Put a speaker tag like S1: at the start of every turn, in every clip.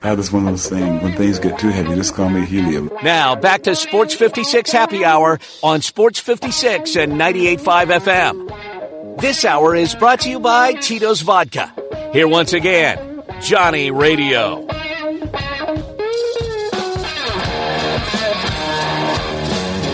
S1: That is one of those things. When things get too heavy, just call me helium.
S2: Now back to Sports 56 Happy Hour on Sports 56 and 98.5 FM. This hour is brought to you by Tito's Vodka. Here once again, Johnny Radio.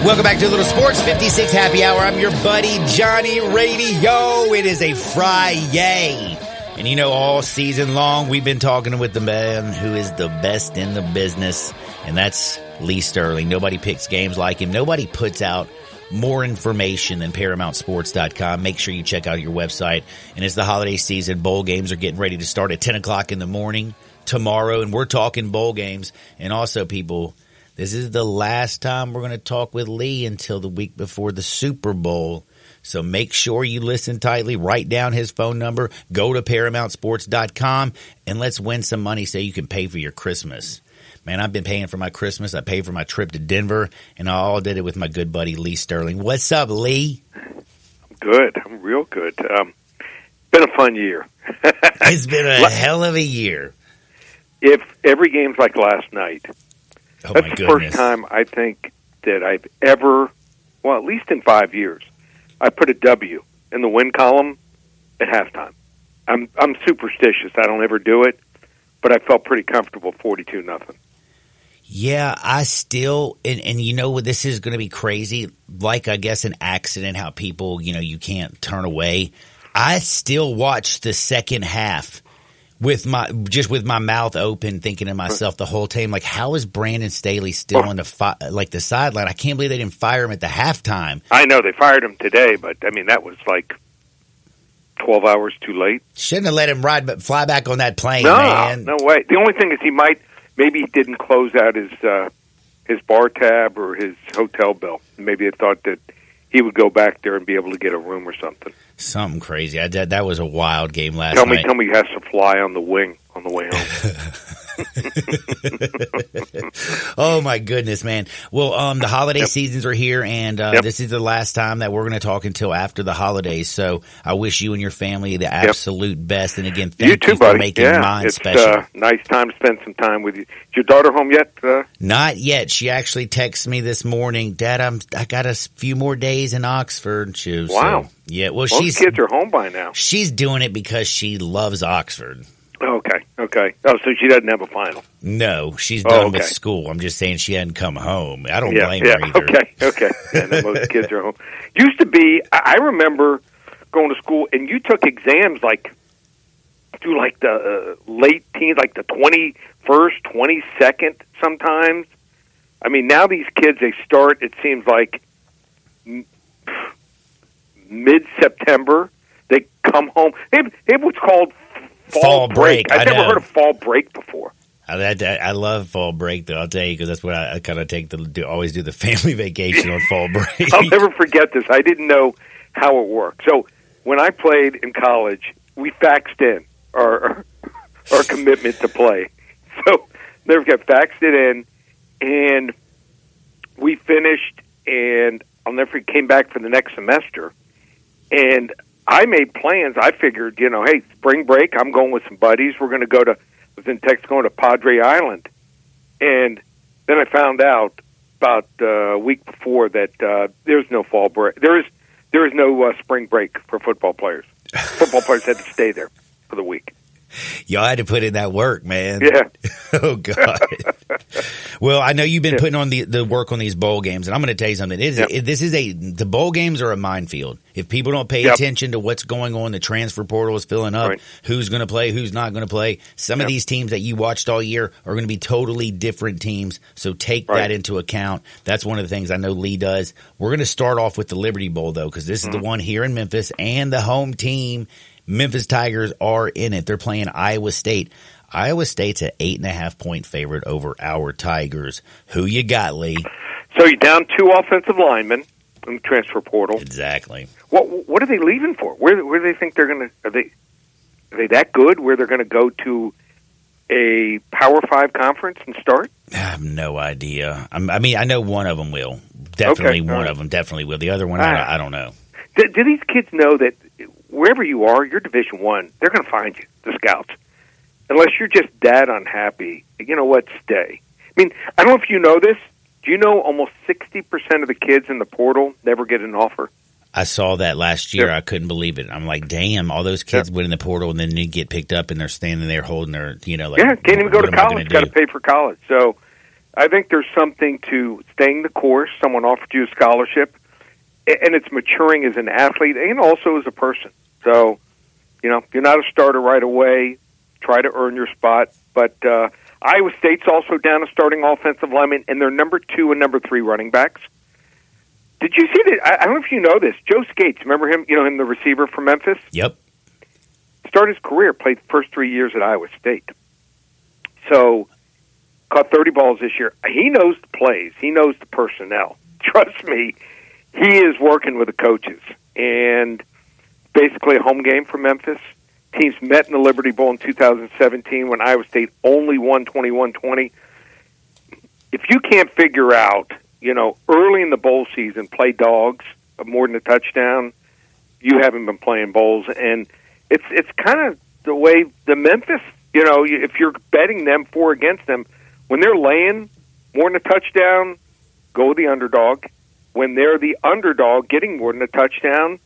S3: Welcome back to Little Sports 56 Happy Hour. I'm your buddy Johnny Radio. It is a Friday. And you know, all season long, we've been talking with the man who is the best in the business, and that's Lee Sterling. Nobody picks games like him. Nobody puts out more information than ParamountSports.com. Make sure you check out your website. And it's the holiday season. Bowl games are getting ready to start at 10 o'clock in the morning tomorrow, and we're talking bowl games. And also, people, this is the last time we're going to talk with Lee until the week before the Super Bowl. So make sure you listen tightly, write down his phone number, go to ParamountSports.com, and let's win some money so you can pay for your Christmas. Man, I've been paying for my Christmas. I paid for my trip to Denver, and I all did it with my good buddy Lee Sterling. What's up, Lee?
S4: I'm good. I'm real good. Um, been a fun year.
S3: it's been a hell of a year.
S4: If every game's like last night,
S3: Oh
S4: That's the
S3: goodness.
S4: first time I think that I've ever, well, at least in five years, I put a W in the win column at halftime. I'm I'm superstitious. I don't ever do it, but I felt pretty comfortable. Forty-two nothing.
S3: Yeah, I still, and, and you know what, this is going to be crazy. Like, I guess, an accident, how people, you know, you can't turn away. I still watch the second half with my, just with my mouth open, thinking to myself the whole time, like, how is Brandon Staley still on the, fi- like, the sideline? I can't believe they didn't fire him at the halftime.
S4: I know they fired him today, but I mean that was like twelve hours too late.
S3: Shouldn't have let him ride, but fly back on that plane,
S4: no,
S3: man.
S4: no way. The only thing is he might maybe he didn't close out his uh, his bar tab or his hotel bill. Maybe they thought that he would go back there and be able to get a room or something.
S3: Something crazy. I did, that was a wild game last
S4: Tell me,
S3: night.
S4: tell me, he has to fly on the wing on the way home.
S3: oh my goodness, man. Well, um, the holiday
S4: Yep.
S3: seasons are here and, uh,
S4: Yep.
S3: this is the last time that we're going to talk until after the holidays. So I wish you and your family the absolute best. And again, thank
S4: you too,
S3: for
S4: buddy.
S3: making
S4: yeah,
S3: mine
S4: it's
S3: special.
S4: uh, nice time to spend some time with you. Is your daughter home yet? Uh,
S3: Not yet. She actually texted me this morning, Dad, I'm, I got a few more days in Oxford. She was,
S4: Wow.
S3: So, yeah. Well,
S4: most
S3: she's,
S4: kids are home by now.
S3: she's doing it because she loves Oxford.
S4: Okay, okay. Oh, so she doesn't have a final.
S3: No, she's
S4: Oh,
S3: done
S4: okay.
S3: with school. I'm just saying she hadn't come home. I don't
S4: yeah,
S3: blame
S4: yeah.
S3: her either.
S4: Okay, okay. Yeah, most kids are home. Used to be. I I remember going to school, and you took exams like through like the uh, late teens, like the twenty first, twenty second, sometimes. I mean, now these kids they start. It seems like mid September. They come home. They have, they have what's called fall,
S3: Fall break,
S4: I've
S3: I
S4: never heard of fall break before.
S3: I, I, I love fall break though. I'll tell you because that's what I, I kind of take the do, always do the family vacation on fall break.
S4: I'll never forget this. I didn't know how it worked. So when I played in college, we faxed in our our commitment to play. So never forget, faxed it in, and we finished. And I'll never forget, came back for the next semester, and I made plans. I figured, you know, hey, spring break, I'm going with some buddies. We're going to go to I was in Texas, going to Padre Island, and then I found out about uh, a week before that uh, there's no fall break. There is there is no uh, spring break for football players. football players had to stay there for the week.
S3: Y'all had to put in that work, man.
S4: Yeah.
S3: oh God. well, I know you've been putting on the, the work on these bowl games, and I'm going to tell you something. It is,
S4: Yep.
S3: it- this is a the bowl games are a minefield. If people don't pay
S4: Yep.
S3: attention to what's going on, the transfer portal is filling up.
S4: Right.
S3: Who's going to play? Who's not going to play? Some of these teams that you watched all year are going to be totally different teams. So take
S4: Right.
S3: that into account. That's one of the things I know Lee does. We're going to start off with the Liberty Bowl though, because this is
S4: Mm-hmm.
S3: the one here in Memphis, and the home team. Memphis Tigers are in it. They're playing Iowa State. Iowa State's an eight and a half point favorite over our Tigers. Who you got, Lee?
S4: So you're down two offensive linemen in the transfer portal.
S3: Exactly.
S4: What what are they leaving for? Where where do they think they're going to? Are they are they that good? Where they're going to go to a Power Five conference and start?
S3: I have no idea. I'm, I mean, I know one of them will. Definitely
S4: Okay,
S3: one
S4: right.
S3: of them definitely will. The other one, I,
S4: Ah.
S3: don't, I don't know.
S4: Do, do these kids know that wherever you are, you're Division One. They're going to find you, the scouts. Unless you're just that unhappy, you know what? Stay. I mean, I don't know if you know this. Do you know almost sixty percent of the kids in the portal never get an offer?
S3: I saw that last year.
S4: Yeah.
S3: I couldn't believe it. I'm like, damn, all those kids went in the portal and then they get picked up and they're standing there holding their, you know, like,
S4: yeah, can't even go to
S3: am I gonna
S4: college. Got to pay for college. So, I think there's something to staying the course. Someone offered you a scholarship, and it's maturing as an athlete and also as a person. So, you know, you're not a starter right away. Try to earn your spot. But uh, Iowa State's also down a starting offensive lineman, and they're number two and number three running backs. Did you see that? I I don't know if you know this. Joe Scates, remember him? You know him, the receiver from Memphis.
S3: Yep.
S4: started his career, played the first three years at Iowa State. So, caught 30 balls this year. He knows the plays, he knows the personnel. Trust me, he is working with the coaches. And basically a home game for Memphis. Teams met in the Liberty Bowl in 2017 when Iowa State only won 21 20. If you can't figure out, you know, early in the bowl season, play dogs more than a touchdown, you haven't been playing bowls. And it's it's kind of the way the Memphis, you know, if you're betting them for against them, when they're laying more than a touchdown, go the underdog. When they're the underdog getting more than a touchdown,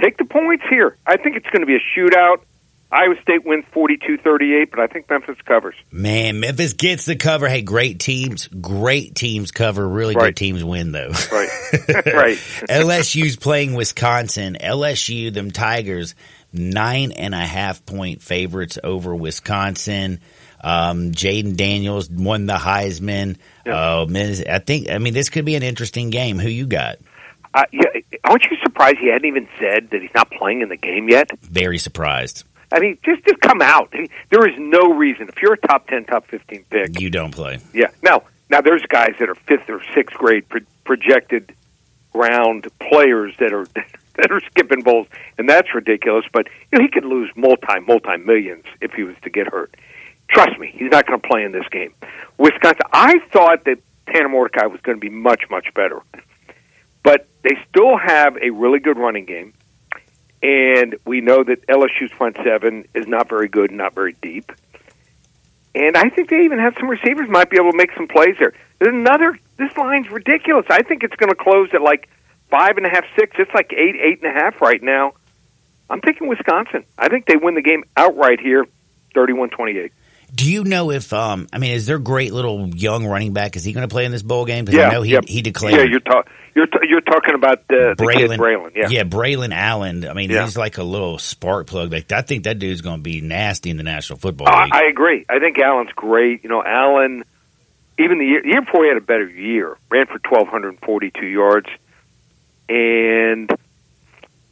S4: take the points here. I think it's going to be a shootout. Iowa State wins 42-38, but I think Memphis covers.
S3: Man, Memphis gets the cover. Hey, great teams, great teams cover. Really
S4: Right.
S3: good teams win though.
S4: Right. right.
S3: LSU's playing Wisconsin. LSU, them Tigers, nine and a half point favorites over Wisconsin. Um, Jayden Daniels won the Heisman.
S4: Yeah.
S3: Uh, I think, I mean, this could be an interesting game. Who you got?
S4: Uh, yeah, aren't you surprised he hadn't even said that he's not playing in the game yet?
S3: Very surprised.
S4: I mean, just just come out. There is no reason if you're a top ten, top fifteen pick.
S3: You don't play.
S4: Yeah. Now, now there's guys that are fifth or sixth grade pro- projected round players that are that are skipping bowls, and that's ridiculous. But you know, he could lose multi multi millions if he was to get hurt. Trust me, he's not going to play in this game. Wisconsin. I thought that Tanner Mordecai was going to be much much better, but they still have a really good running game. And we know that LSU's front seven is not very good not very deep. And I think they even have some receivers might be able to make some plays there. There's another. This line's ridiculous. I think it's going to close at like five and a half, six. It's like eight, eight and a half right now. I'm thinking Wisconsin. I think they win the game outright here, 31-28.
S3: Do you know if um I mean is their great little young running back is he going to play in this bowl game? Because
S4: Yeah,
S3: I know he
S4: yeah.
S3: he declared
S4: Yeah, you're talking. You're t- you're talking about uh, the kid
S3: Braylon,
S4: Braylon. Yeah.
S3: yeah, Braylon Allen. I mean,
S4: Yeah.
S3: he's like a little spark plug. Like I think that dude's going to be nasty in the National Football League.
S4: I agree. I think Allen's great. You know, Allen, even the year, the year before he had a better year, ran for 1,242 yards and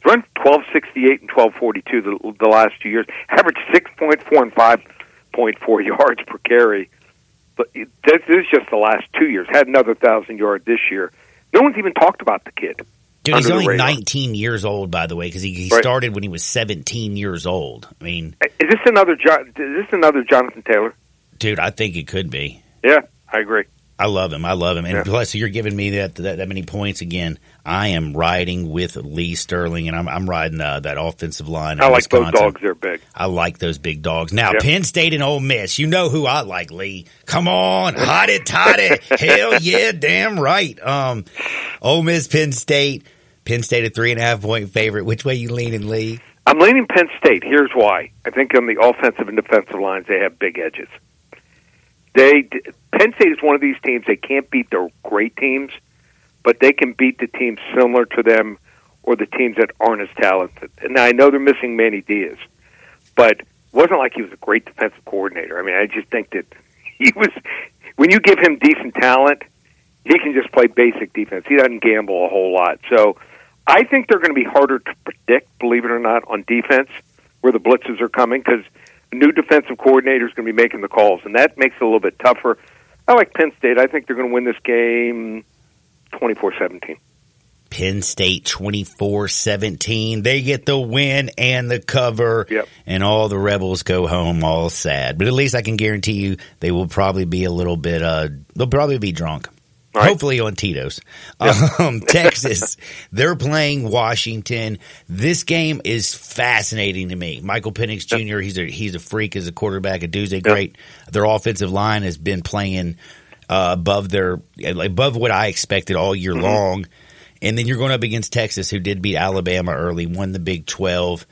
S4: run 1268 and 1242 the, the last two years. Averaged 6.4 and 5.4 yards per carry. But this is just the last two years. Had another 1,000 yard this year. No one's even talked about the kid.
S3: Dude, he's only 19 years old, by the way, because he, he
S4: Right.
S3: started when he was 17 years old. I mean,
S4: Is this another is this another Jonathan Taylor?
S3: dude, I think it could be.
S4: Yeah, I agree.
S3: I love him. I love him. And
S4: Yeah.
S3: plus, you're giving me that, that that many points again. I am riding with Lee Sterling, and I'm I'm riding uh, that offensive line.
S4: I like those dogs. They're big.
S3: I like those big dogs. Now,
S4: Yeah.
S3: Penn State and Ole Miss. You know who I like, Lee. Come on, hotty it. Hell yeah, damn right. Um, Ole Miss, Penn State. Penn State a three and a half point favorite. Which way you leaning, Lee?
S4: I'm leaning Penn State. Here's why. I think on the offensive and defensive lines, they have big edges. They Penn State is one of these teams. They can't beat the great teams, but they can beat the teams similar to them or the teams that aren't as talented. And I know they're missing Manny Diaz, but it wasn't like he was a great defensive coordinator. I mean, I just think that he was. When you give him decent talent, he can just play basic defense. He doesn't gamble a whole lot. So I think they're going to be harder to predict, believe it or not, on defense where the blitzes are coming because new defensive coordinator is going to be making the calls, and that makes it a little bit tougher. I like Penn State. I think they're going to win this game 24-17.
S3: Penn State 24-17. They get the win and the cover.
S4: Yep.
S3: And all the rebels go home all sad. But at least I can guarantee you they will probably be a little bit uh they'll probably be drunk.
S4: Right.
S3: Hopefully on Tito's. Um, Texas, they're playing Washington. This game is fascinating to me. Michael Penix Jr. He's a he's a freak as a quarterback. A dude's a great. Their offensive line has been playing uh, above their above what I expected all year
S4: Mm-hmm.
S3: long. And then you're going up against Texas, who did beat Alabama early, won the Big Twelve.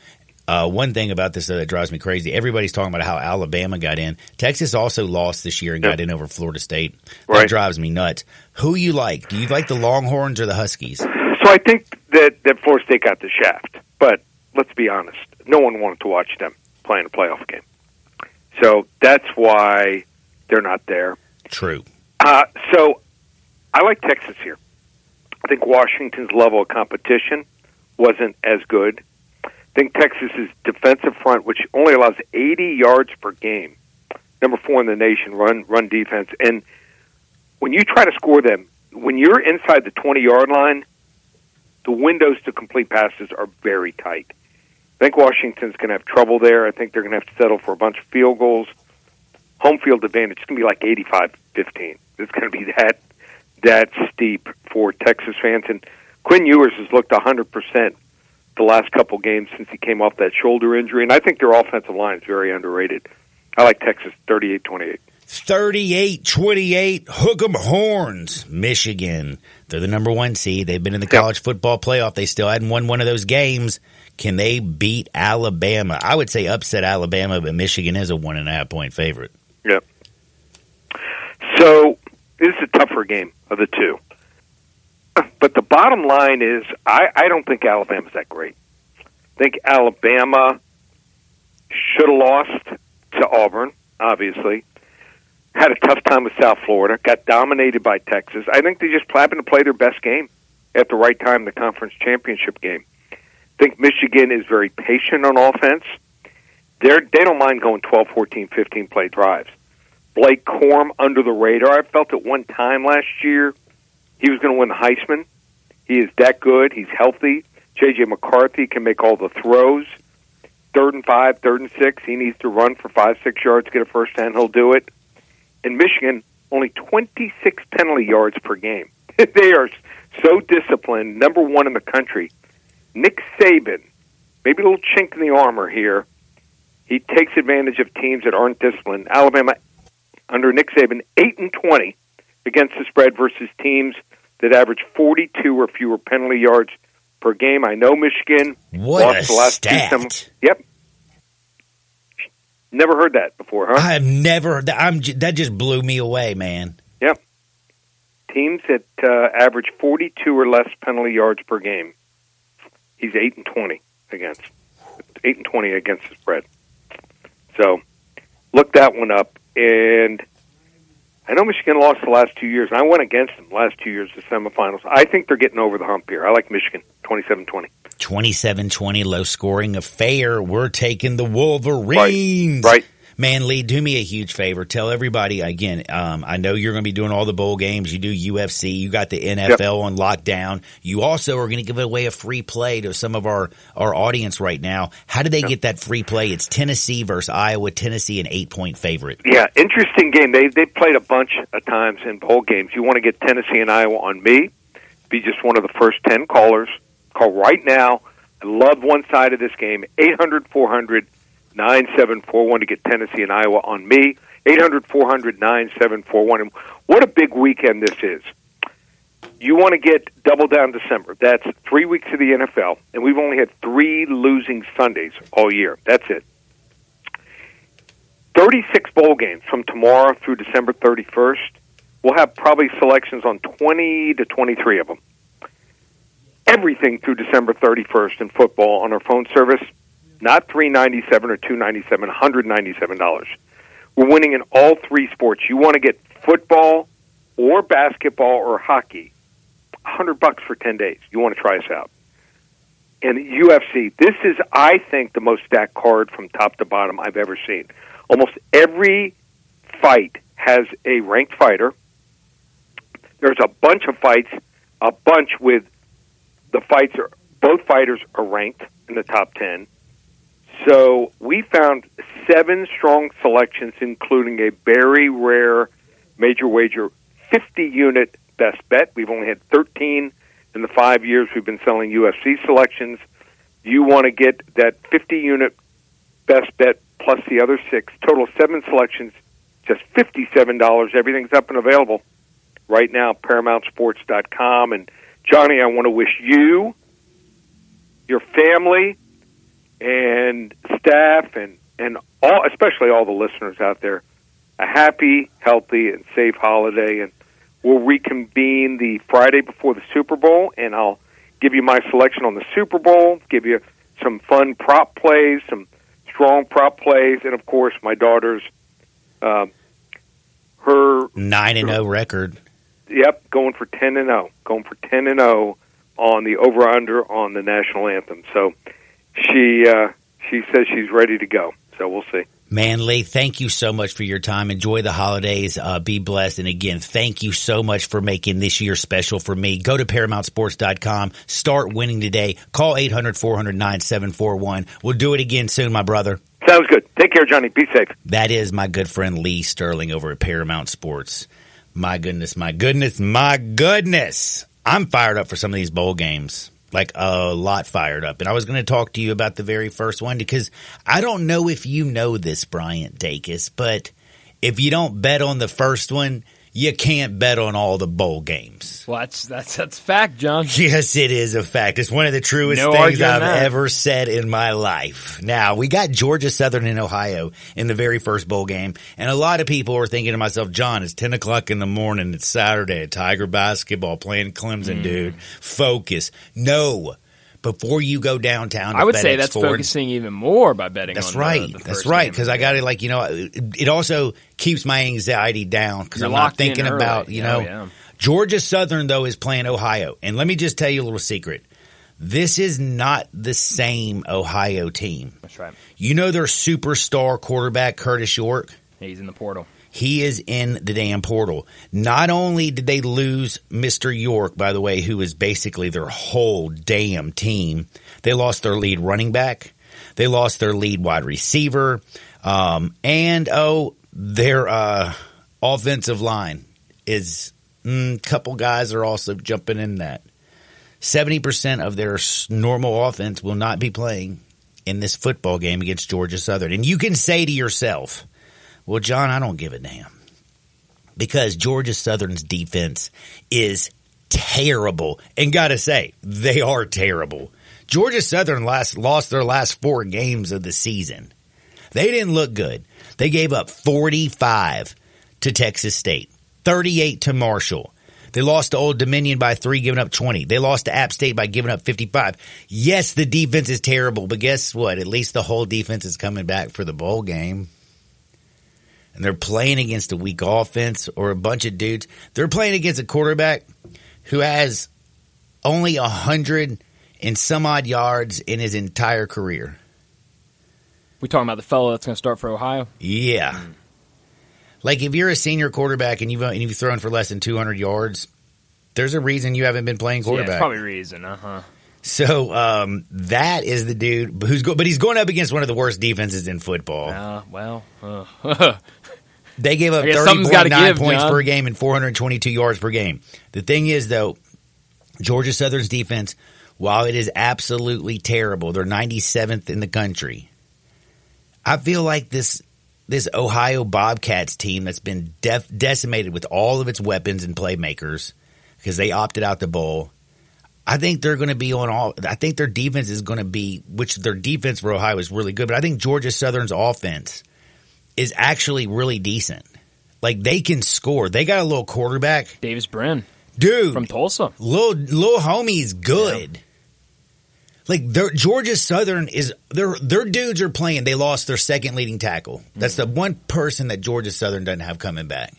S3: Uh, one thing about this that drives me crazy: everybody's talking about how Alabama got in. Texas also lost this year and got in over Florida State. That
S4: Right.
S3: drives me nuts. Who you like? Do you like the Longhorns or the Huskies?
S4: So I think that that Florida State got the shaft, but let's be honest, no one wanted to watch them playing a playoff game. So that's why they're not there.
S3: True.
S4: Uh, so I like Texas here. I think Washington's level of competition wasn't as good. Think Texas's defensive front, which only allows 80 yards per game, number four in the nation, run run defense, and when you try to score them, when you're inside the 20 yard line, the windows to complete passes are very tight. I think Washington's going to have trouble there. I think they're going to have to settle for a bunch of field goals. Home field advantage is going to be like 85-15. It's going to be that that steep for Texas fans. And Quinn Ewers has looked 100% the last couple games since he came off that shoulder injury. And I think their offensive line is very underrated. I like Texas 38-28.
S3: 38-28, hook 'em horns, Michigan. They're the number one seed. They've been in the
S4: Yep.
S3: college football playoff. They still hadn't won one of those games. Can they beat Alabama? I would say upset Alabama, but Michigan is a one and a half point favorite.
S4: Yep. So this is a tougher game of the two. But the bottom line is, I, I don't think Alabama's that great. I think Alabama should have lost to Auburn, obviously. Had a tough time with South Florida, got dominated by Texas. I think they just happened to play their best game at the right time the conference championship game. I think Michigan is very patient on offense. They're, they don't mind going 12, 14, 15 play drives. Blake Corum under the radar. I felt at one time last year he was going to win the Heisman. He is that good. He's healthy. J.J. McCarthy can make all the throws. Third and five, third and six. He needs to run for five, six yards, to get a first down. He'll do it. In Michigan, only 26 penalty yards per game. they are so disciplined, number one in the country. Nick Saban, maybe a little chink in the armor here. He takes advantage of teams that aren't disciplined. Alabama, under Nick Saban, 8 and 20 against the spread versus teams that average 42 or fewer penalty yards per game. I know Michigan
S3: What
S4: lost
S3: a
S4: the last
S3: stat.
S4: two. Sem- yep. Never heard that before, huh?
S3: I have never. I'm. That just blew me away, man.
S4: Yep. Teams that uh, average 42 or less penalty yards per game. He's 8 and 20 against. 8 and 20 against the spread. So, look that one up. And I know Michigan lost the last two years. and I went against them the last two years, the semifinals. I think they're getting over the hump here. I like Michigan, 27 20.
S3: 27-20, low scoring affair. We're taking the Wolverines.
S4: Right.
S3: Man, Lee, do me a huge favor. Tell everybody again. Um, I know you're going to be doing all the bowl games. You do UFC. You got the NFL on lockdown. You also are going to give away a free play to some of our our audience right now. How do they get that free play? It's Tennessee versus Iowa. Tennessee, an eight point favorite.
S4: Yeah, interesting game. They they played a bunch of times in bowl games. You want to get Tennessee and Iowa on me? Be just one of the first ten callers. Call right now. I love one side of this game. Eight hundred four hundred nine seven four one to get Tennessee and Iowa on me. Eight hundred four hundred nine seven four one. And what a big weekend this is. You want to get double down December. That's three weeks of the NFL, and we've only had three losing Sundays all year. That's it. 36 bowl games from tomorrow through December 31st. We'll have probably selections on 20 to 23 of them. Everything through December 31st in football on our phone service, not 397 or 297, $197. We're winning in all three sports. You want to get football or basketball or hockey, 100 bucks for 10 days. You want to try us out. And UFC, this is I think the most stacked card from top to bottom I've ever seen almost every fight has a ranked fighter. There's a bunch of fights, a bunch with the fights are both fighters are ranked in the top 10. So we found seven strong selections, including a very rare major wager 50 unit best bet. We've only had 13 in the five years we've been selling UFC selections. You want to get that 50 unit best bet plus the other six, total seven selections, just $57. Everything's up and available right now, ParamountSports.com. And Johnny, I want to wish you, your family, and staff, and and all, especially all the listeners out there, a happy, healthy, and safe holiday. And we'll reconvene the Friday before the Super Bowl, and I'll give you my selection on the Super Bowl, give you some fun prop plays, some strong prop plays, and of course, my daughter's uh, her
S3: nine and zero record.
S4: Yep, going for ten and zero, going for ten and zero on the over under on the national anthem. So she uh, she says she's ready to go. So we'll see.
S3: Manley, thank you so much for your time. Enjoy the holidays. Uh, be blessed. And again, thank you so much for making this year special for me. Go to ParamountSports.com. Start winning today. Call 800 400 9741. We'll do it again soon, my brother.
S4: Sounds good. Take care, Johnny. Be safe.
S3: That is my good friend Lee Sterling over at Paramount Sports. My goodness, my goodness, my goodness. I'm fired up for some of these bowl games like a lot fired up. And I was going to talk to you about the very first one because I don't know if you know this, Bryant Dacus, but if you don't bet on the first one, you can't bet on all the bowl games.
S5: Well, that's that's that's fact, John.
S3: Yes, it is a fact. It's one of the truest
S5: No
S3: things I've
S5: that.
S3: ever said in my life. Now, we got Georgia Southern and Ohio in the very first bowl game, and a lot of people are thinking to myself, John, it's 10 o'clock in the morning, it's Saturday, Tiger basketball playing Clemson,
S5: Mm.
S3: dude. Focus. No. Before you go downtown, to
S5: I would say that's
S3: Ford-
S5: focusing even more by betting.
S3: That's
S5: on the-
S3: right.
S5: the
S3: That's right. Because I got to like you know, it, it also keeps my anxiety down because I'm not thinking about you
S5: Oh,
S3: know.
S5: yeah.
S3: Georgia Southern though is playing Ohio, and let me just tell you a little secret. This is not the same Ohio team.
S5: That's right.
S3: You know their superstar quarterback Kurtis Rourke.
S5: He's in the portal.
S3: He is in the damn portal. Not only did they lose Mr. Rourke, by the way, who is basically their whole damn team, they lost their lead running back. They lost their lead wide receiver. Um, and, oh, their uh, offensive line is a mm, couple guys are also jumping in that. 70% of their normal offense will not be playing in this football game against Georgia Southern. And you can say to yourself, well, John, I don't give a damn. Because Georgia Southern's defense is terrible. And gotta say, they are terrible. Georgia Southern last lost their last four games of the season. They didn't look good. They gave up 45 to Texas State, 38 to Marshall. They lost to Old Dominion by three, giving up 20. They lost to App State by giving up 55. Yes, the defense is terrible, but guess what? At least the whole defense is coming back for the bowl game. And they're playing against a weak offense or a bunch of dudes. They're playing against a quarterback who has only a hundred and some odd yards in his entire career.
S5: We talking about the fellow that's going to start for Ohio?
S3: Yeah. Like if you're a senior quarterback and you've and you've thrown for less than 200 yards, there's a reason you haven't been playing quarterback.
S5: that's probably reason. Uh huh.
S3: so um, that is the dude who's go, but he's going up against one of the worst defenses in football.
S5: Uh, well, uh,
S3: They gave up
S5: I guess something's gotta
S3: 30.9 points
S5: John.
S3: per game and 422 yards per game. The thing is, though, Georgia Southern's defense, while it is absolutely terrible, they're 97th in the country. I feel like this this Ohio Bobcats team that's been def- decimated with all of its weapons and playmakers because they opted out the bowl. I think they're going to be on all. I think their defense is going to be, which their defense for Ohio is really good, but I think Georgia Southern's offense is actually really decent. Like they can score. They got a little quarterback,
S5: Davis Brin
S3: dude.
S5: from Tulsa.
S3: little little homie's good. Like their Georgia Southern is their their dudes are playing. They lost their second leading tackle. That's the one person that Georgia Southern doesn't have coming back.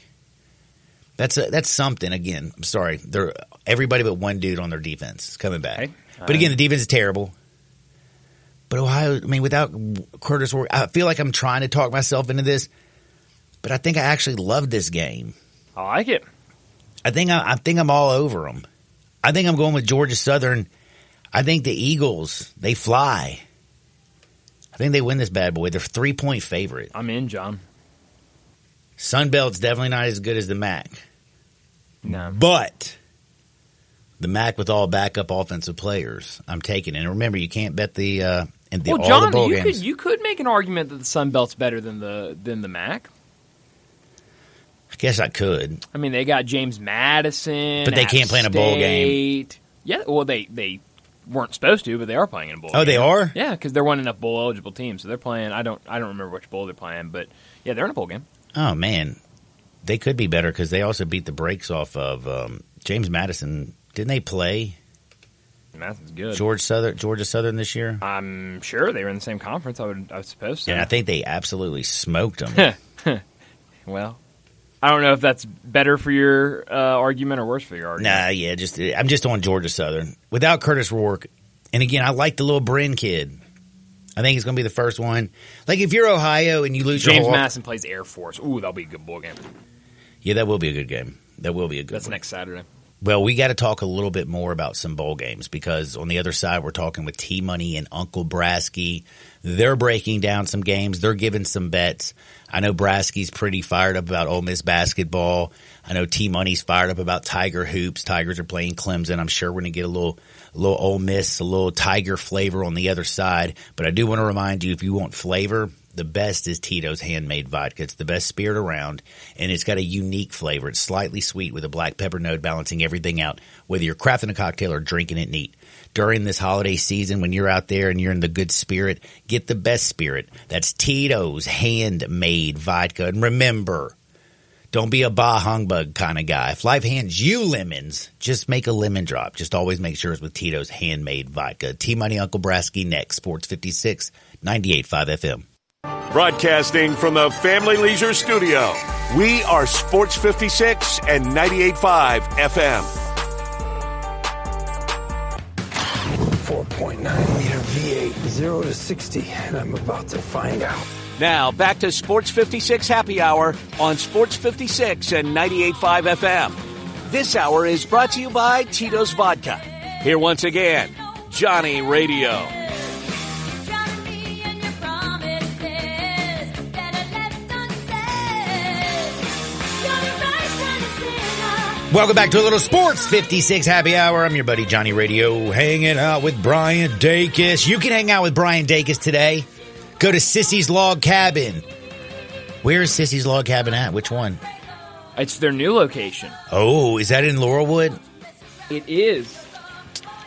S3: That's a, that's something. Again, I'm sorry. They're everybody but one dude on their defense is coming back. But again, the defense is terrible. But Ohio, I mean, without Kurtis, I feel like I'm trying to talk myself into this. But I think I actually love this game.
S5: I like it.
S3: I think I, I think I'm all over them. I think I'm going with Georgia Southern. I think the Eagles they fly. I think they win this bad boy. They're three point favorite.
S5: I'm in, John.
S3: Sunbelt's definitely not as good as the MAC.
S5: No.
S3: But the MAC with all backup offensive players, I'm taking it. And remember, you can't bet the uh, in the,
S5: Well, John,
S3: the
S5: you
S3: games.
S5: could you could make an argument that the Sun Belt's better than the than the MAC.
S3: I guess I could.
S5: I mean, they got James Madison,
S3: But they
S5: App
S3: can't play in a bowl game.
S5: Yeah, well, they they weren't supposed to, but they are playing in a bowl.
S3: Oh,
S5: game.
S3: they are.
S5: Yeah, because they're one enough bowl eligible teams, so they're playing. I don't I don't remember which bowl they're playing, but yeah, they're in a bowl game.
S3: Oh man, they could be better because they also beat the brakes off of um, James Madison. Didn't they play
S5: Madison's good.
S3: George Southern, Georgia Southern this year?
S5: I'm sure they were in the same conference. I would I suppose so.
S3: And I think they absolutely smoked them.
S5: well, I don't know if that's better for your uh, argument or worse for your argument.
S3: nah, yeah, just I'm just on Georgia Southern without Kurtis Rourke. And again, I like the little Brin kid. I think he's going to be the first one. Like if you're Ohio and you lose
S5: James Madison plays Air Force. Ooh, that'll be a good bowl game.
S3: yeah, that will be a good game. That will be a good.
S5: That's
S3: one.
S5: next Saturday.
S3: Well, we got to talk a little bit more about some bowl games because on the other side, we're talking with T Money and Uncle Braskey. They're breaking down some games. They're giving some bets. I know Braskey's pretty fired up about Ole Miss basketball. I know T Money's fired up about Tiger hoops. Tigers are playing Clemson. I'm sure we're going to get a little, a little Ole Miss, a little Tiger flavor on the other side. But I do want to remind you, if you want flavor, the best is Tito's handmade vodka. It's the best spirit around, and it's got a unique flavor. It's slightly sweet with a black pepper note, balancing everything out. Whether you're crafting a cocktail or drinking it neat. During this holiday season, when you're out there and you're in the good spirit, get the best spirit. That's Tito's handmade vodka. And remember, don't be a bah humbug kind of guy. If life hands you lemons, just make a lemon drop. Just always make sure it's with Tito's handmade vodka. T Money Uncle Braskey next. Sports 56, 98.5 FM.
S2: Broadcasting from the Family Leisure Studio, we are Sports 56 and 98.5 FM.
S6: 4.9 liter V8, 0 to 60, and I'm about to find out.
S2: Now back to Sports 56 Happy Hour on Sports 56 and 98.5 FM. This hour is brought to you by Tito's Vodka. Here once again, Johnny Radio.
S3: Welcome back to a little Sports 56 Happy Hour. I'm your buddy Johnny Radio, hanging out with Brian Dacus. You can hang out with Brian Dacus today. Go to Sissy's Log Cabin. Where's Sissy's Log Cabin at? Which one?
S5: It's their new location.
S3: Oh, is that in Laurelwood?
S5: It is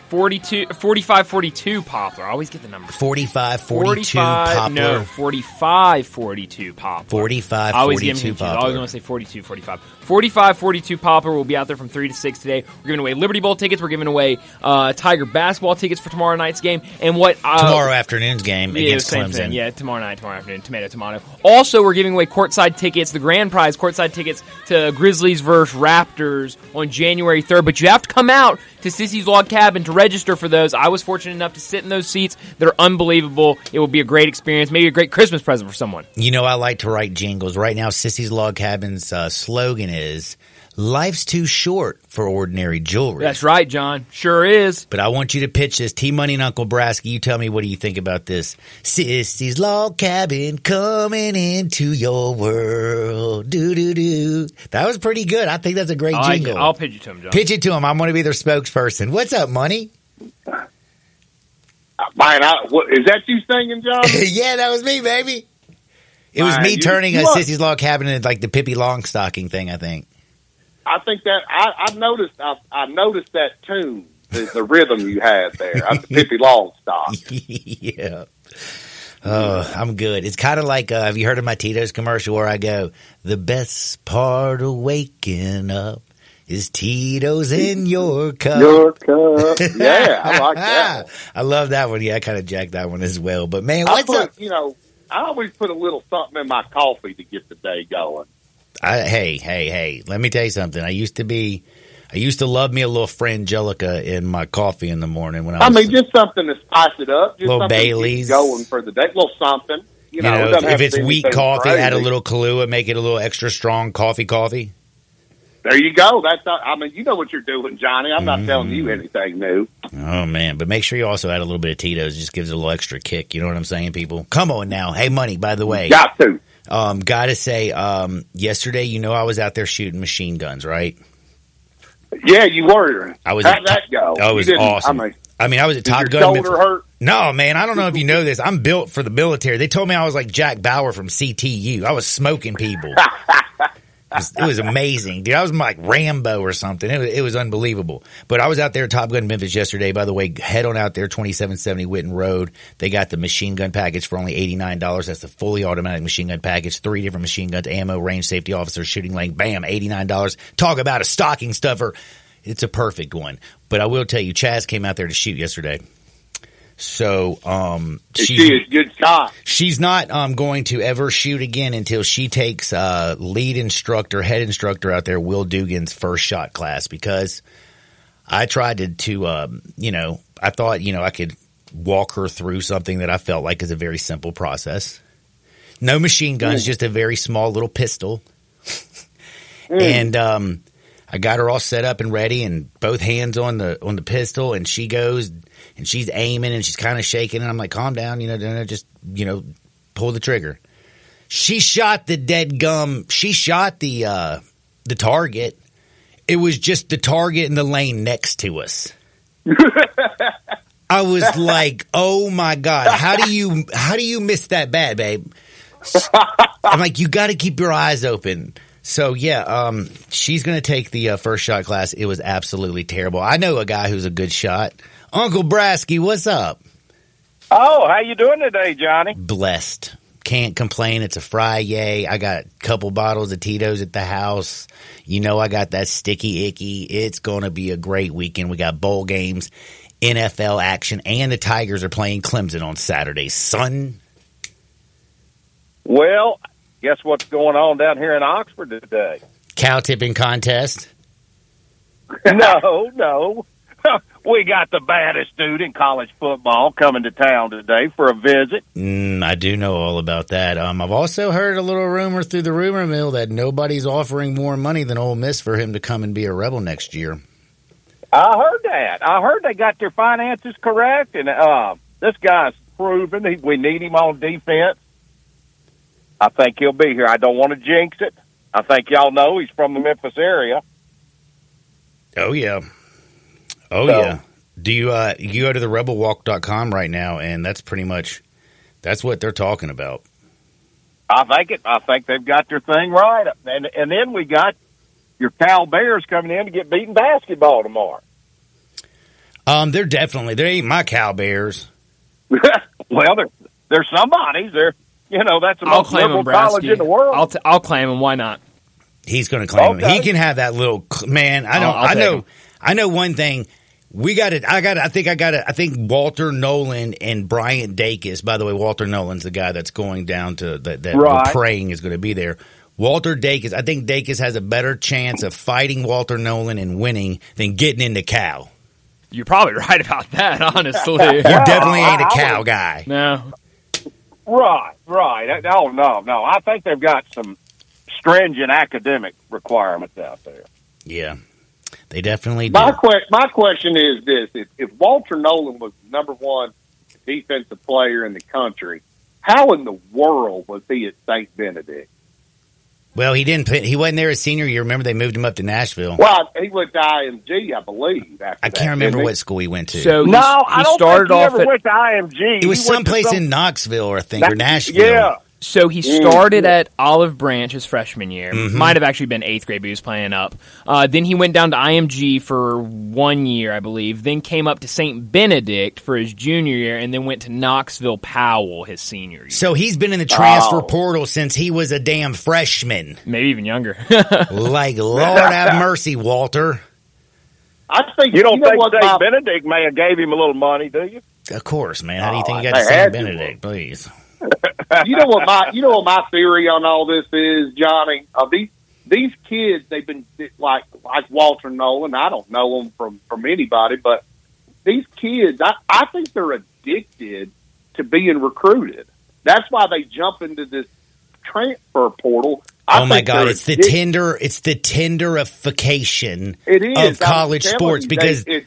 S5: 42, 45 42 Poplar. I always get the number.
S3: 45, 42
S5: 45,
S3: Poplar.
S5: No, 45 42 Poplar.
S3: 45,
S5: I always
S3: 42
S5: confused. I always
S3: Poplar.
S5: want to say 42 45. 45 42 Poplar will be out there from 3 to 6 today. We're giving away Liberty Bowl tickets. We're giving away uh, Tiger basketball tickets for tomorrow night's game. And what. Uh,
S3: Tomorrow afternoon's game
S5: Yeah,
S3: against Clemson.
S5: thing. Yeah, tomorrow night, tomorrow afternoon, tomato, tomato. Also, we're giving away courtside tickets, the grand prize courtside tickets to Grizzlies versus Raptors on January 3rd. But you have to come out to Sissy's Log Cabin to register for those. I was fortunate enough to sit in those seats. They're unbelievable. It will be a great experience, maybe a great Christmas present for someone.
S3: You know, I like to write jingles. Right now, Sissy's Log Cabin's uh, slogan is Is life's too short for ordinary jewelry.
S5: That's right, John. Sure is.
S3: But I want you to pitch this. T Money and Uncle Braskey, you tell me what do you think about this? Sissy's Log Cabin coming into your world. Do do do. That was pretty good. I think that's a great
S5: I
S3: jingle.
S5: I'll pitch it to him, John.
S3: pitch it to him. I'm going to be their spokesperson. What's up, Money?
S7: Uh, Mine, I, what, is that you singing, John?
S3: yeah, that was me, baby. It was me
S7: you-
S3: turning
S7: you
S3: a
S7: are-
S3: Sissy's Log Cabin into like the Pippi Longstocking thing, I think.
S7: I think that I, I noticed. I, I noticed that tune, the, the rhythm you had there. The Pippi Longstock.
S3: yeah. Oh, I'm good. It's kind of like, uh, have you heard of my Tito's commercial where I go, the best part of waking up is Tito's in your cup.
S7: Your cup, yeah, I like that.
S3: I love that one. Yeah, I kind of jacked that one as well. But man,
S7: I
S3: what's
S7: put,
S3: up?
S7: you know, I always put a little something in my coffee to get the day going.
S3: I, hey, hey, hey, let me tell you something. I used to be, I used to love me a little Frangelico in my coffee in the morning when I
S7: I
S3: was,
S7: mean, just something to spice it up. Just
S3: Little Baileys.
S7: going for the day. A little something. You
S3: you
S7: know, it
S3: know,
S7: doesn't
S3: if it's
S7: anything
S3: coffee, add a little Kahlua, and make it a little extra strong coffee coffee.
S7: There you go. That's. Not, I mean, you know what you're doing, Johnny. I'm
S3: Mm-hmm.
S7: not telling you anything new.
S3: Oh man, but make sure you also add a little bit of Tito's. It just gives it a little extra kick. You know what I'm saying, people? Come on now. Hey, money. By the way,
S7: Got to.
S3: um, gotta say, um, yesterday, you know, I was out there shooting machine guns, right?
S7: Yeah, you were.
S3: I was
S7: How'd that go?
S3: Oh, it was awesome.
S7: I mean,
S3: I mean, I was at
S7: did
S3: Top
S7: your
S3: Gun.
S7: shoulder
S3: Memphis-
S7: hurt?
S3: No, man, I don't know if you know this. I'm built for the military. They told me I was like Jack Bauer from CTU. I was smoking people. it, was, it was amazing, dude. I was like Rambo or something. It was, it was unbelievable. But I was out there at Top Gun Memphis yesterday. By the way, head on out there, 2770 Whitten Road. They got the machine gun package for only $89. That's the fully automatic machine gun package. Three different machine guns, ammo, range safety officer, shooting lane. Bam, $89. Talk about a stocking stuffer. It's a perfect one. But I will tell you, Chaz came out there to shoot yesterday. So, um,
S7: Is
S3: she,
S7: she a good shot?
S3: she's not um, going to ever shoot again until she takes uh, lead instructor, head instructor out there, Will Dugan's first shot class. Because I tried to, to um, you know, I thought, you know, I could walk her through something that I felt like is a very simple process. No machine guns, just a very small little pistol. And um, I got her all set up and ready, and both hands on the on the pistol, and she goes and she's aiming and she's kind of shaking, and I'm like, calm down, you know, no, no, just you know, pull the trigger. She shot the dead gum. She shot the uh, the target. It was just the target in the lane next to us. I was like, "Oh my god, how do you how do you miss that bad, babe?" I'm like, "You got to keep your eyes open." So yeah, um, she's gonna take the uh, first shot class. It was absolutely terrible. I know a guy who's a good shot. Uncle Braskey, what's up?
S8: Oh, how you doing today, Johnny?
S3: Blessed. Can't complain. It's a Friday. I got a couple bottles of Tito's at the house. You know, I got that sticky icky. It's going to be a great weekend. We got bowl games, NFL action, and the Tigers are playing Clemson on Saturday. Son,
S8: Well, guess what's going on down here in Oxford today?
S3: cow tipping contest.
S8: no, no. we got the baddest dude in college football coming to town today for a visit.
S3: Mm, I do know all about that. Um, I've also heard a little rumor through the rumor mill that nobody's offering more money than Ole Miss for him to come and be a rebel next year.
S8: I heard that. I heard they got their finances correct, and uh, this guy's proven he, we need him on defense. I think he'll be here. I don't want to jinx it. I think y'all know he's from the Memphis area.
S3: Oh yeah. Oh
S8: So-
S3: yeah. Do you uh you go to the rebelwalk.com right now and that's pretty much that's what they're talking about.
S8: I think it. I think they've got their thing right, and and then we got your Cal Bears coming in to get beaten basketball tomorrow.
S3: Um they're definitely they ain't my cow bears.
S8: well, they're they're somebody's. They're you know that's the
S5: I'll
S8: most
S5: claim
S8: liberal
S5: him,
S8: college in the world.
S5: I'll, t- I'll claim him. Why not?
S3: He's going to claim him. He can have that little man. I know.
S5: I'll- I'll
S3: I know.
S5: him.
S3: I know one thing. We got it. I got it. I think I got it. I think Walter Nolen and Bryant Dacus. By the way, Walter Nolen's the guy that's going down to that. that
S8: Right.
S3: We're praying is going to be there. Walter Dacus. I think Dacus has a better chance of fighting Walter Nolen and winning than getting into Cal.
S5: You're probably right about that, honestly.
S3: You definitely ain't a cow guy.
S5: no.
S8: right, right. Oh no, no. I think they've got some stringent academic requirements out there.
S3: Yeah, they definitely do.
S7: My que- my question is this: if, if Walter Nolen was the number one defensive player in the country, how in the world was he at Saint Benedict?
S3: Well, he didn't. Put, he wasn't there his senior year. Remember, they moved him up to Nashville.
S7: Well, he went to IMG, I believe. After
S3: I can't remember what school he went to.
S5: So
S8: No,
S5: he
S8: I don't
S5: started
S8: think he
S5: off
S8: ever
S5: at
S8: went to IMG.
S3: it was
S8: He
S3: someplace
S8: some-
S3: in Knoxville, or I think, or Nashville.
S8: Yeah,
S5: So he
S8: Mm.
S5: started at Olive Branch his freshman year.
S3: Mm-hmm.
S5: Might have actually been eighth grade, but he was playing up. Uh, then he went down to IMG for one year, I believe. Then came up to St. Benedict for his junior year, and then went to Knoxville Powell his senior year.
S3: So he's been in the transfer
S7: Oh.
S3: portal since he was a damn freshman.
S5: Maybe even younger.
S3: like, Lord have mercy, Walter.
S7: I think
S8: you don't
S7: know
S8: think St.
S7: my-
S8: Benedict may have gave him a little money, do you?
S3: Of course, man. How do you
S7: Oh,
S3: think you got to St.
S7: had to.
S3: Benedict, please?
S7: You know what my you know what my theory on all this is, Johnny. Uh, these these kids, they've been like like Walter Nolen. I don't know them from from anybody, but these kids, I I think they're addicted to being recruited. That's why they jump into this transfer portal. I
S3: oh my God! It's the
S7: addicted.
S3: tender. It's the Tinderification
S7: It is
S3: of college sports
S7: you,
S3: because
S7: they,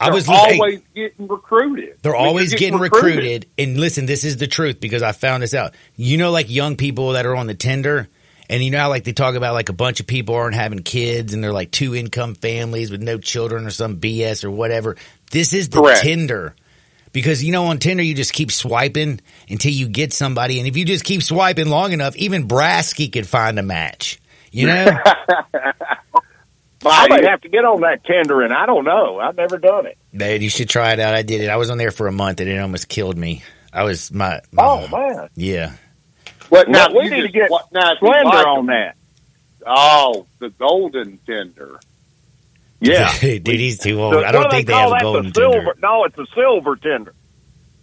S3: I was
S7: always getting recruited.
S3: They're always getting recruited. And listen, this is the truth because I found this out. You know, like young people that are on the Tinder And you know how like they talk about like a bunch of people aren't having kids and they're like two income families with no children or some BS or whatever. This is the
S7: Correct.
S3: Tinder. Because you know on Tinder you just keep swiping until you get somebody and if you just keep swiping long enough, even Braskey could find a match. You know?
S8: I might have to get on that Tinder, and I don't know. I've never done it.
S3: Man, you should try it out. I did it. I was on there for a month and it almost killed me. I was my, my
S8: Oh man,
S3: yeah.
S7: But
S8: now
S7: now
S8: we
S7: you
S8: need to get
S7: what- now, if you
S8: Slender
S7: like
S8: on
S7: them-
S8: that.
S7: Oh, the golden tender.
S8: Yeah,
S3: Dude, he's too
S8: So
S3: old. I don't
S8: do
S3: think they
S8: call
S3: have a golden
S8: the silver.
S3: Tinder.
S8: No, it's a silver tender.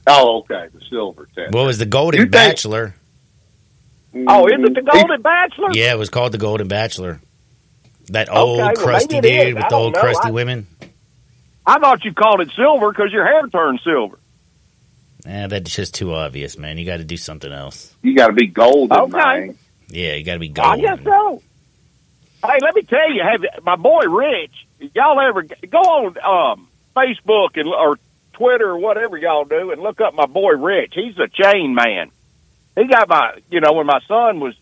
S7: Oh, okay, the silver tender.
S3: What was the Golden
S7: You think-
S3: Bachelor?
S8: Oh, is it the mm-hmm. Golden Bachelor?
S3: Yeah, it was called the Golden Bachelor. That old
S8: well,
S3: crusty
S8: maybe it
S3: dude with the old
S8: know.
S3: crusty
S8: I-
S3: women.
S8: I thought you called it silver because your hair turned silver.
S3: Eh, that's just too obvious, man. You got to do something else.
S7: You got to be golden,
S8: Okay.
S7: man.
S3: Yeah, you got to be
S8: gold.
S3: I
S8: guess so. Hey, let me tell you, have my boy Rich. Y'all ever go on um, Facebook and or Twitter or whatever y'all do and look up my boy Rich? He's a chain man. He got my, you know, when my son was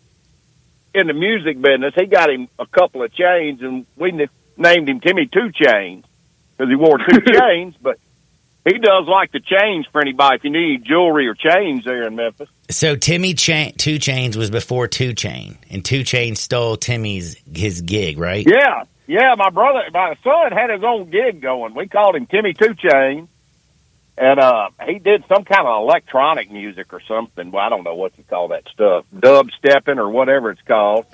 S8: in the music business, he got him a couple of chains, and we n- named him Timmy Two Chains because he wore two chains. But he does like the chains for anybody if you need jewelry or chains there in Memphis.
S3: So Timmy Cha- Two Chains was before Two Chain, and Two Chain stole Timmy's his gig, right?
S8: Yeah, yeah. My brother, my son had his own gig going. We called him Timmy Two Chain, and uh, he did some kind of electronic music or something. Well, I don't know what you call that stuff, dub stepping or whatever it's called.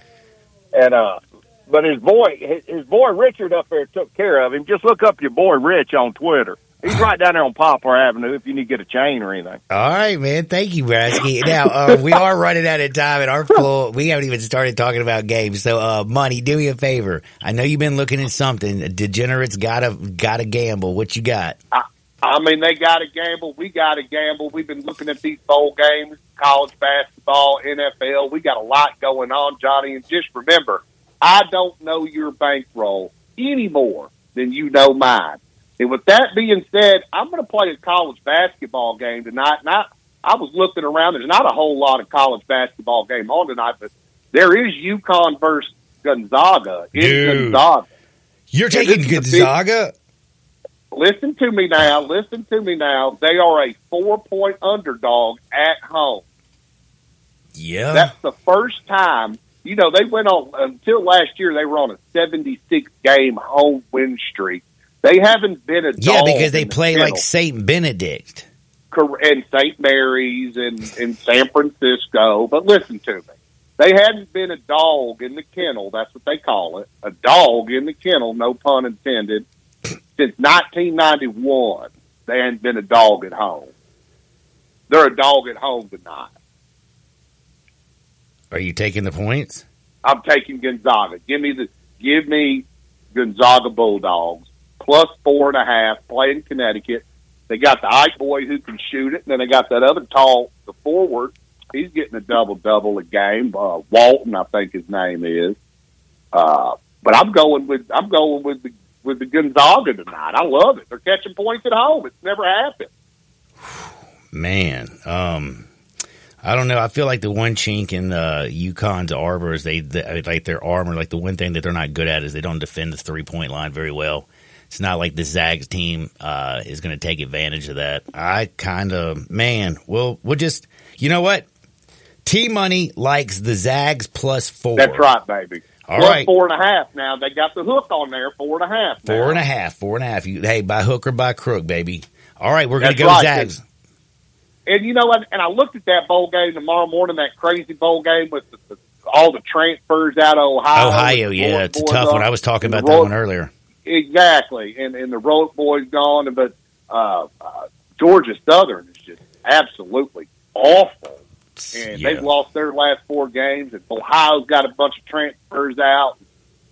S8: And uh, but his boy, his, boy Richard up there took care of him. Just look up your boy Rich on Twitter. He's right down there on Poplar Avenue if you need to get a chain or anything.
S3: All right, man. Thank you, Braskey. Now uh, we are running out of time, and our floor. We haven't even started talking about games. So, uh, money, do me a favor. I know you've been looking at something. Degenerates gotta gotta gamble. What you got?
S7: I mean, they got to gamble. We got to gamble. We've been looking at these bowl games, college basketball, NFL. We got a lot going on, Johnny. And just remember, I don't know your bankroll any more than you know mine. And with that being said, I'm going to play a college basketball game tonight. And I, I was looking around. There's not a whole lot of college basketball game on tonight, but there is UConn versus Gonzaga in
S3: Dude.
S7: Gonzaga.
S3: You're taking Gonzaga.
S7: Listen to me now. Listen to me now. They are a four point underdog at home.
S3: Yeah.
S7: That's the first time. You know, they went on until last year. They were on a seventy-six game home win streak. They haven't been a dog.
S3: yeah, because they
S7: the
S3: play like. Saint Benedict.
S7: And St. Mary's and in San Francisco. But listen to me. They hadn't been a dog in the kennel. That's what they call it. A dog in the kennel, no pun intended, since 1991. They hadn't been a dog at home. They're a dog at home tonight.
S3: Are you taking the points?
S7: I'm taking Gonzaga. Give me the give me Gonzaga Bulldogs plus four and a half. Playing Connecticut. They got the Ike boy who can shoot it, and then they got that other tall, the forward. He's getting a double double a game. Uh, Walton, I think his name is. Uh, but I'm going with I'm going with the with the Gonzaga tonight. I love it. They're catching points at home. It's never happened.
S3: Man, um, I don't know. I feel like the one chink in uh, UConn's arbor is they, they like their armor. Like the one thing that they're not good at is they don't defend the three point line very well. It's not like the Zags team uh, is going to take advantage of that. I kind of man, we'll we'll just you know what. T Money likes the Zags plus four.
S7: That's right, baby.
S3: All right.
S7: four and a half. Now they got the hook on there. Four and a half. now.
S3: Four and a half, four and a half. You, hey, by hook or by crook, baby. All right, we're going to go
S7: right,
S3: Zags.
S7: And you know what? And I looked at that bowl game tomorrow morning, that crazy bowl game with the, the, all the transfers out of Ohio.
S3: Ohio, yeah, it's a tough one. I was talking
S7: and
S3: about that one earlier.
S7: Exactly, and and the Rourke Boys gone, but uh, uh, Georgia Southern is just absolutely awful, and
S3: Yeah.
S7: they've lost their last four games. And Ohio's got a bunch of transfers out.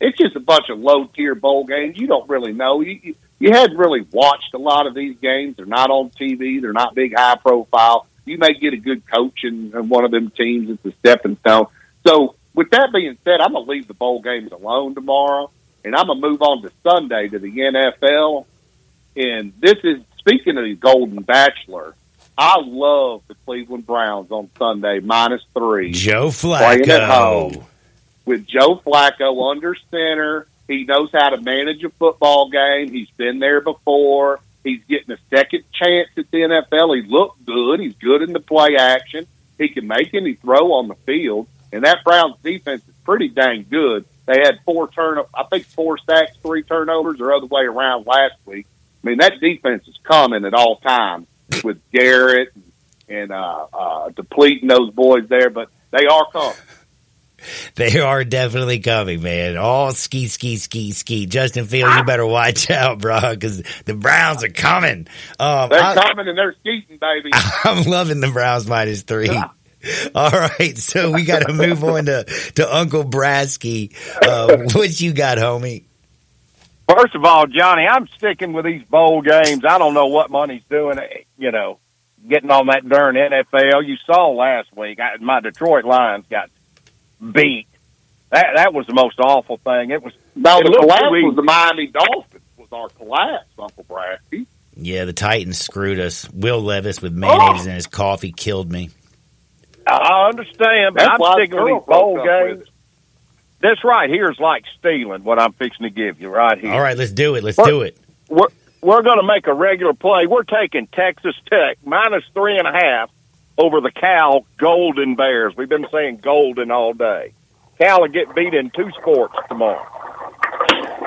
S7: It's just a bunch of low tier bowl games. You don't really know. You, you you hadn't really watched a lot of these games. They're not on TV. They're not big high profile. You may get a good coach in, in one of them teams. It's a stepping stone. So with that being said, I'm gonna leave the bowl games alone tomorrow, and I'm gonna move on to Sunday to the NFL. And this is speaking of the Golden Bachelor. I love the Cleveland Browns on Sunday minus three.
S3: Joe
S7: Playing at
S3: Flacco.
S7: home. with Joe Flacco under center. He knows how to manage a football game. He's been there before. He's getting a second chance at the NFL. He looked good. He's good in the play action. He can make any throw on the field. And that Browns defense is pretty dang good. They had four turn, I think four sacks, three turnovers, or other way around last week. I mean, that defense is coming at all times with Garrett and uh, uh, depleting those boys there, but they are coming.
S3: They are definitely coming, man. All ski, ski, ski, ski. Justin Fields, you better watch out, bro, because the Browns are coming. Um,
S7: they're
S3: I,
S7: coming and they're skeeting, baby.
S3: I'm loving the Browns minus three. All right, so we got to move on to, to Uncle Braskey. Uh, what you got, homie?
S8: First of all, Johnny, I'm sticking with these bowl games. I don't know what money's doing, eh, you know, getting on that darn NFL. You saw last week, I, my Detroit Lions got beat. That that was the most awful thing. It was
S7: no,
S8: it
S7: the collapse was the Miami Dolphins was our collapse, Uncle Braskey.
S3: Yeah, the Titans screwed us. Will Levis with mayonnaise oh. in his coffee killed me.
S8: I understand, but That's I'm sticking with these bowl games. This right here is like stealing what I'm fixing to give you right here.
S3: All right, let's do it. Let's we're, do it.
S8: We're we're going to make a regular play. We're taking Texas Tech minus three and a half over the Cal Golden Bears. We've been saying golden all day. Cal will get beat in two sports tomorrow.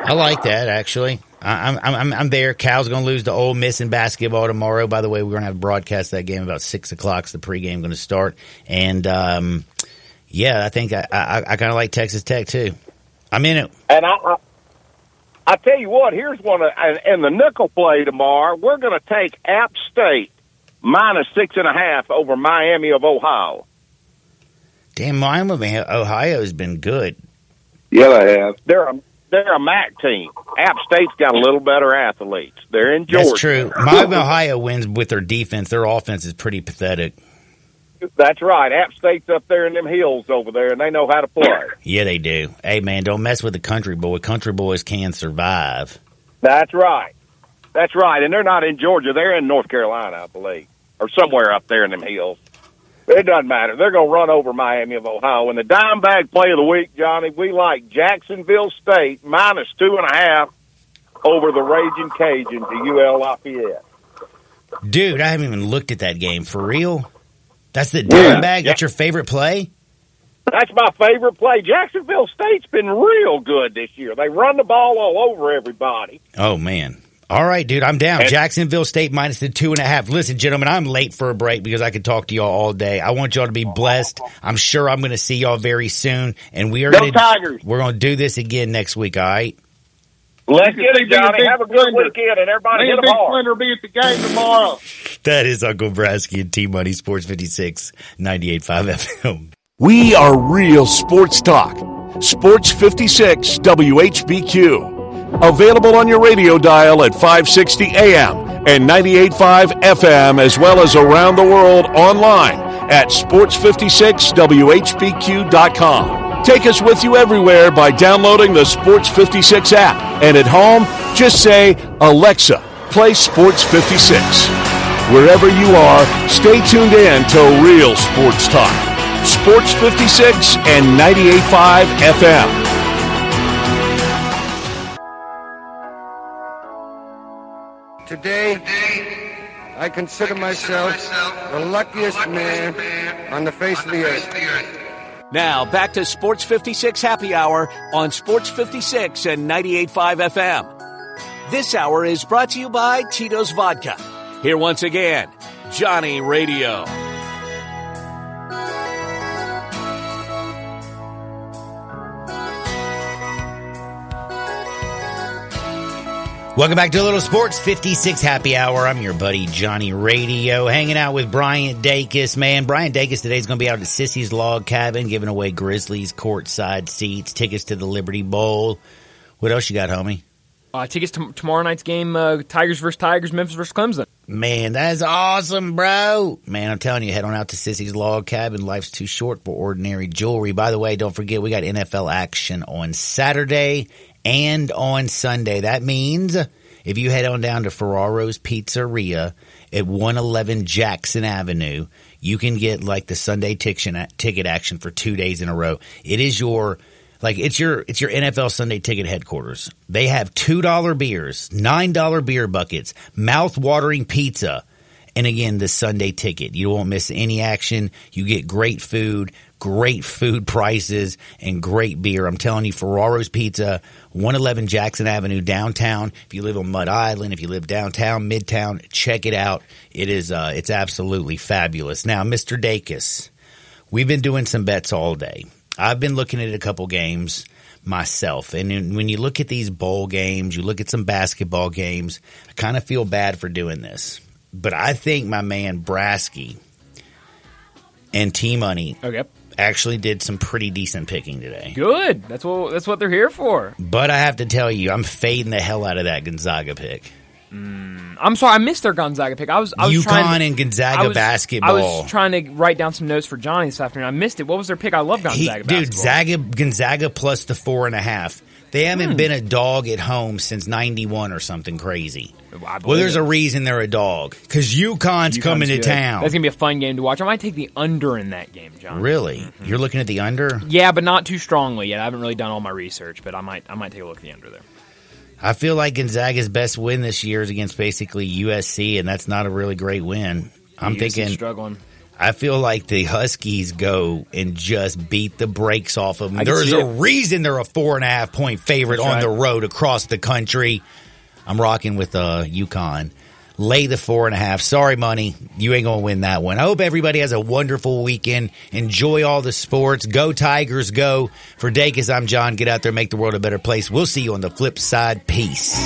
S3: I like that actually. I'm I'm I'm there. Cal's going to lose to Ole Miss in basketball tomorrow. By the way, we're going to have broadcast that game about six o'clock. The pregame going to start, and um, yeah, I think I I, I kind of like Texas Tech too. I'm in it.
S8: And I, I I tell you what, here's one uh, of, in the nickel play tomorrow. We're going to take App State minus six and a half over Miami of Ohio.
S3: Damn, Miami of Ohio has been good.
S7: Yeah, they have.
S8: They're a they're a MAC team. App State's got a little better athletes. They're in Georgia.
S3: That's true. Miami Ohio wins with their defense. Their offense is pretty pathetic.
S8: That's right. App State's up there in them hills over there, and they know how to play.
S3: Yeah, they do. Hey, man, don't mess with the country boy. Country boys can survive.
S8: That's right. That's right. And they're not in Georgia. They're in North Carolina, I believe, or somewhere up there in them hills. It doesn't matter. They're going to run over Miami of Ohio. And the dime bag play of the week, Johnny, we like Jacksonville State minus two and a half over the Raging Cajuns to UL Lafayette.
S3: Dude, I haven't even looked at that game. For real? That's the dime bag? That's your favorite play?
S8: That's my favorite play. Jacksonville State's been real good this year. They run the ball all over everybody.
S3: Oh, man. All right, dude, I'm down. And, Jacksonville State minus the two and a half. Listen, gentlemen, I'm late for a break because I could talk to y'all all day. I want y'all to be blessed. I'm sure I'm going to see y'all very soon, and we are
S7: going to
S3: we're going to do this again next week. All right.
S8: Let's get it, Johnny. Have a good weekend, and everybody hit a big
S7: splinter be at the game tomorrow.
S3: that is Uncle Brasky and T Money Sports 56, 98.5 FM.
S2: We are real sports talk. Sports 56 WHBQ. Available on your radio dial at 560 AM and 98.5 FM, as well as around the world online at sports56whbq.com. Take us with you everywhere by downloading the Sports 56 app. And at home, just say, Alexa, play Sports 56. Wherever you are, stay tuned in to Real Sports Talk. Sports 56 and 98.5 FM.
S9: Today, I consider myself the luckiest man on the face of the earth.
S2: Now, back to Sports 56 Happy Hour on Sports 56 and 98.5 FM. This hour is brought to you by Tito's Vodka. Here once again, Johnny Radio.
S3: Welcome back to a little sports 56 happy hour. I'm your buddy Johnny Radio, hanging out with Brian Dacus. Man, Brian Dacus today is going to be out at Sissy's Log Cabin, giving away Grizzlies courtside seats, tickets to the Liberty Bowl. What else you got, homie?
S5: Uh, tickets to tomorrow night's game: uh, Tigers versus Tigers, Memphis versus Clemson.
S3: Man, that's awesome, bro. Man, I'm telling you, head on out to Sissy's Log Cabin. Life's too short for ordinary jewelry. By the way, don't forget we got NFL action on Saturday and on Sunday. That means if you head on down to Ferraro's Pizzeria at 111 Jackson Avenue, you can get like the Sunday ticket action for two days in a row. It is your Like it's your it's your NFL Sunday ticket headquarters. They have two dollar beers, nine dollar beer buckets, mouth watering pizza, and again the Sunday ticket. You won't miss any action. You get great food, great food prices, and great beer. I'm telling you, Ferraro's Pizza, 111 Jackson Avenue downtown. If you live on Mud Island, if you live downtown, Midtown, check it out. It is uh, it's absolutely fabulous. Now, Mr. Dacus, we've been doing some bets all day. I've been looking at a couple games myself. And when you look at these bowl games, you look at some basketball games, I kind of feel bad for doing this. But I think my man Braskey and T Money
S5: Okay.
S3: Actually did some pretty decent picking today.
S5: Good. That's what that's what they're here for.
S3: But I have to tell you, I'm fading the hell out of that Gonzaga pick.
S5: Mm, I'm sorry, I missed their Gonzaga pick. I was I was
S3: UConn
S5: trying to,
S3: and Gonzaga
S5: I was,
S3: basketball.
S5: I was trying to write down some notes for Johnny this afternoon. I missed it. What was their pick? I love
S3: He-
S5: Gonzaga
S3: dude,
S5: basketball.
S3: Zaga, Gonzaga plus the four and a half. They haven't
S5: Hmm.
S3: been a dog at home since '91 or something crazy. Well, there's
S5: it.
S3: a reason they're a dog because UConn's, coming to town.
S5: That's gonna be a fun game to watch. I might take the under in that game, John.
S3: Really?
S5: Mm-hmm.
S3: You're looking at the under?
S5: Yeah, but not too strongly yet. I haven't really done all my research, but I might I might take a look at the under there.
S3: I feel like Gonzaga's best win this year is against basically USC, and that's not a really great win. I'm
S5: USC
S3: thinking.
S5: struggling.
S3: I feel like the Huskies go and just beat the brakes off of them. There's a reason they're a four and a half point favorite
S5: That's
S3: on
S5: right.
S3: the road across the country. I'm rocking with uh, UConn. Lay the four and a half. Sorry, money. You ain't going to win that one. I hope everybody has a wonderful weekend. Enjoy all the sports. Go Tigers, go. For Dacus, I'm John. Get out there, make the world a better place. We'll see you on the flip side. Peace.